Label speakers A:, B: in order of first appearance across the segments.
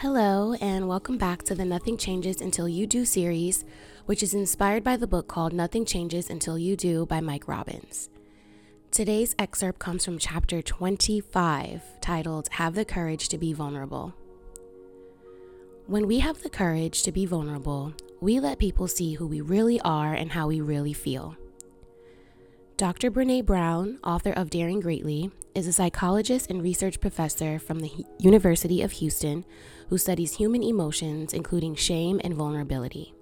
A: Hello, and welcome back to the Nothing Changes Until You Do series, which is inspired by the book called Nothing Changes Until You Do by Mike Robbins. Today's excerpt comes from chapter 25, titled Have the Courage to Be Vulnerable. When we have the courage to be vulnerable, we let people see who we really are and how we really feel. Dr. Brene Brown, author of Daring Greatly, is a psychologist and research professor from the University of Houston who studies human emotions, including shame and vulnerability.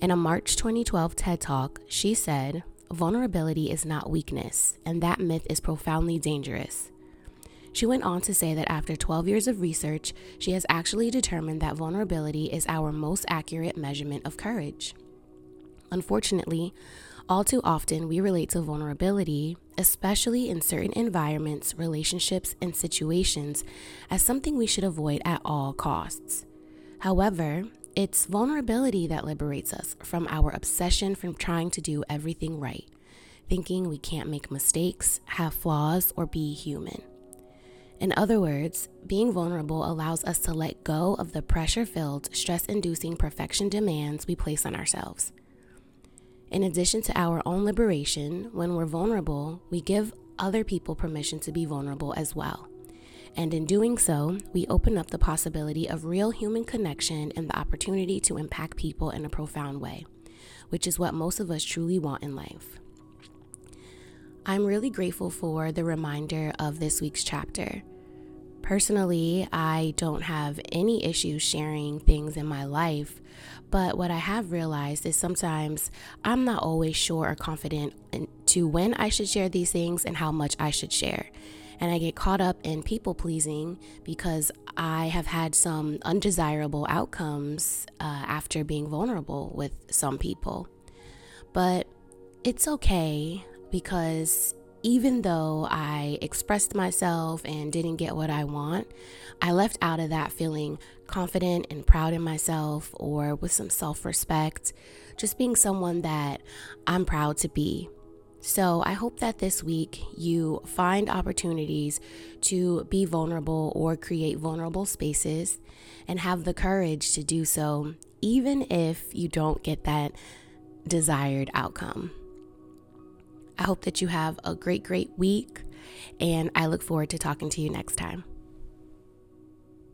A: In a March 2012 TED Talk, she said, Vulnerability is not weakness, and that myth is profoundly dangerous. She went on to say that after 12 years of research, she has actually determined that vulnerability is our most accurate measurement of courage. Unfortunately, all too often, we relate to vulnerability, especially in certain environments, relationships, and situations, as something we should avoid at all costs. However, it's vulnerability that liberates us from our obsession from trying to do everything right, thinking we can't make mistakes, have flaws, or be human. In other words, being vulnerable allows us to let go of the pressure filled, stress inducing perfection demands we place on ourselves. In addition to our own liberation, when we're vulnerable, we give other people permission to be vulnerable as well. And in doing so, we open up the possibility of real human connection and the opportunity to impact people in a profound way, which is what most of us truly want in life. I'm really grateful for the reminder of this week's chapter. Personally, I don't have any issues sharing things in my life, but what I have realized is sometimes I'm not always sure or confident to when I should share these things and how much I should share. And I get caught up in people pleasing because I have had some undesirable outcomes uh, after being vulnerable with some people. But it's okay because even though I expressed myself and didn't get what I want, I left out of that feeling confident and proud in myself or with some self respect, just being someone that I'm proud to be. So, I hope that this week you find opportunities to be vulnerable or create vulnerable spaces and have the courage to do so, even if you don't get that desired outcome. I hope that you have a great, great week, and I look forward to talking to you next time.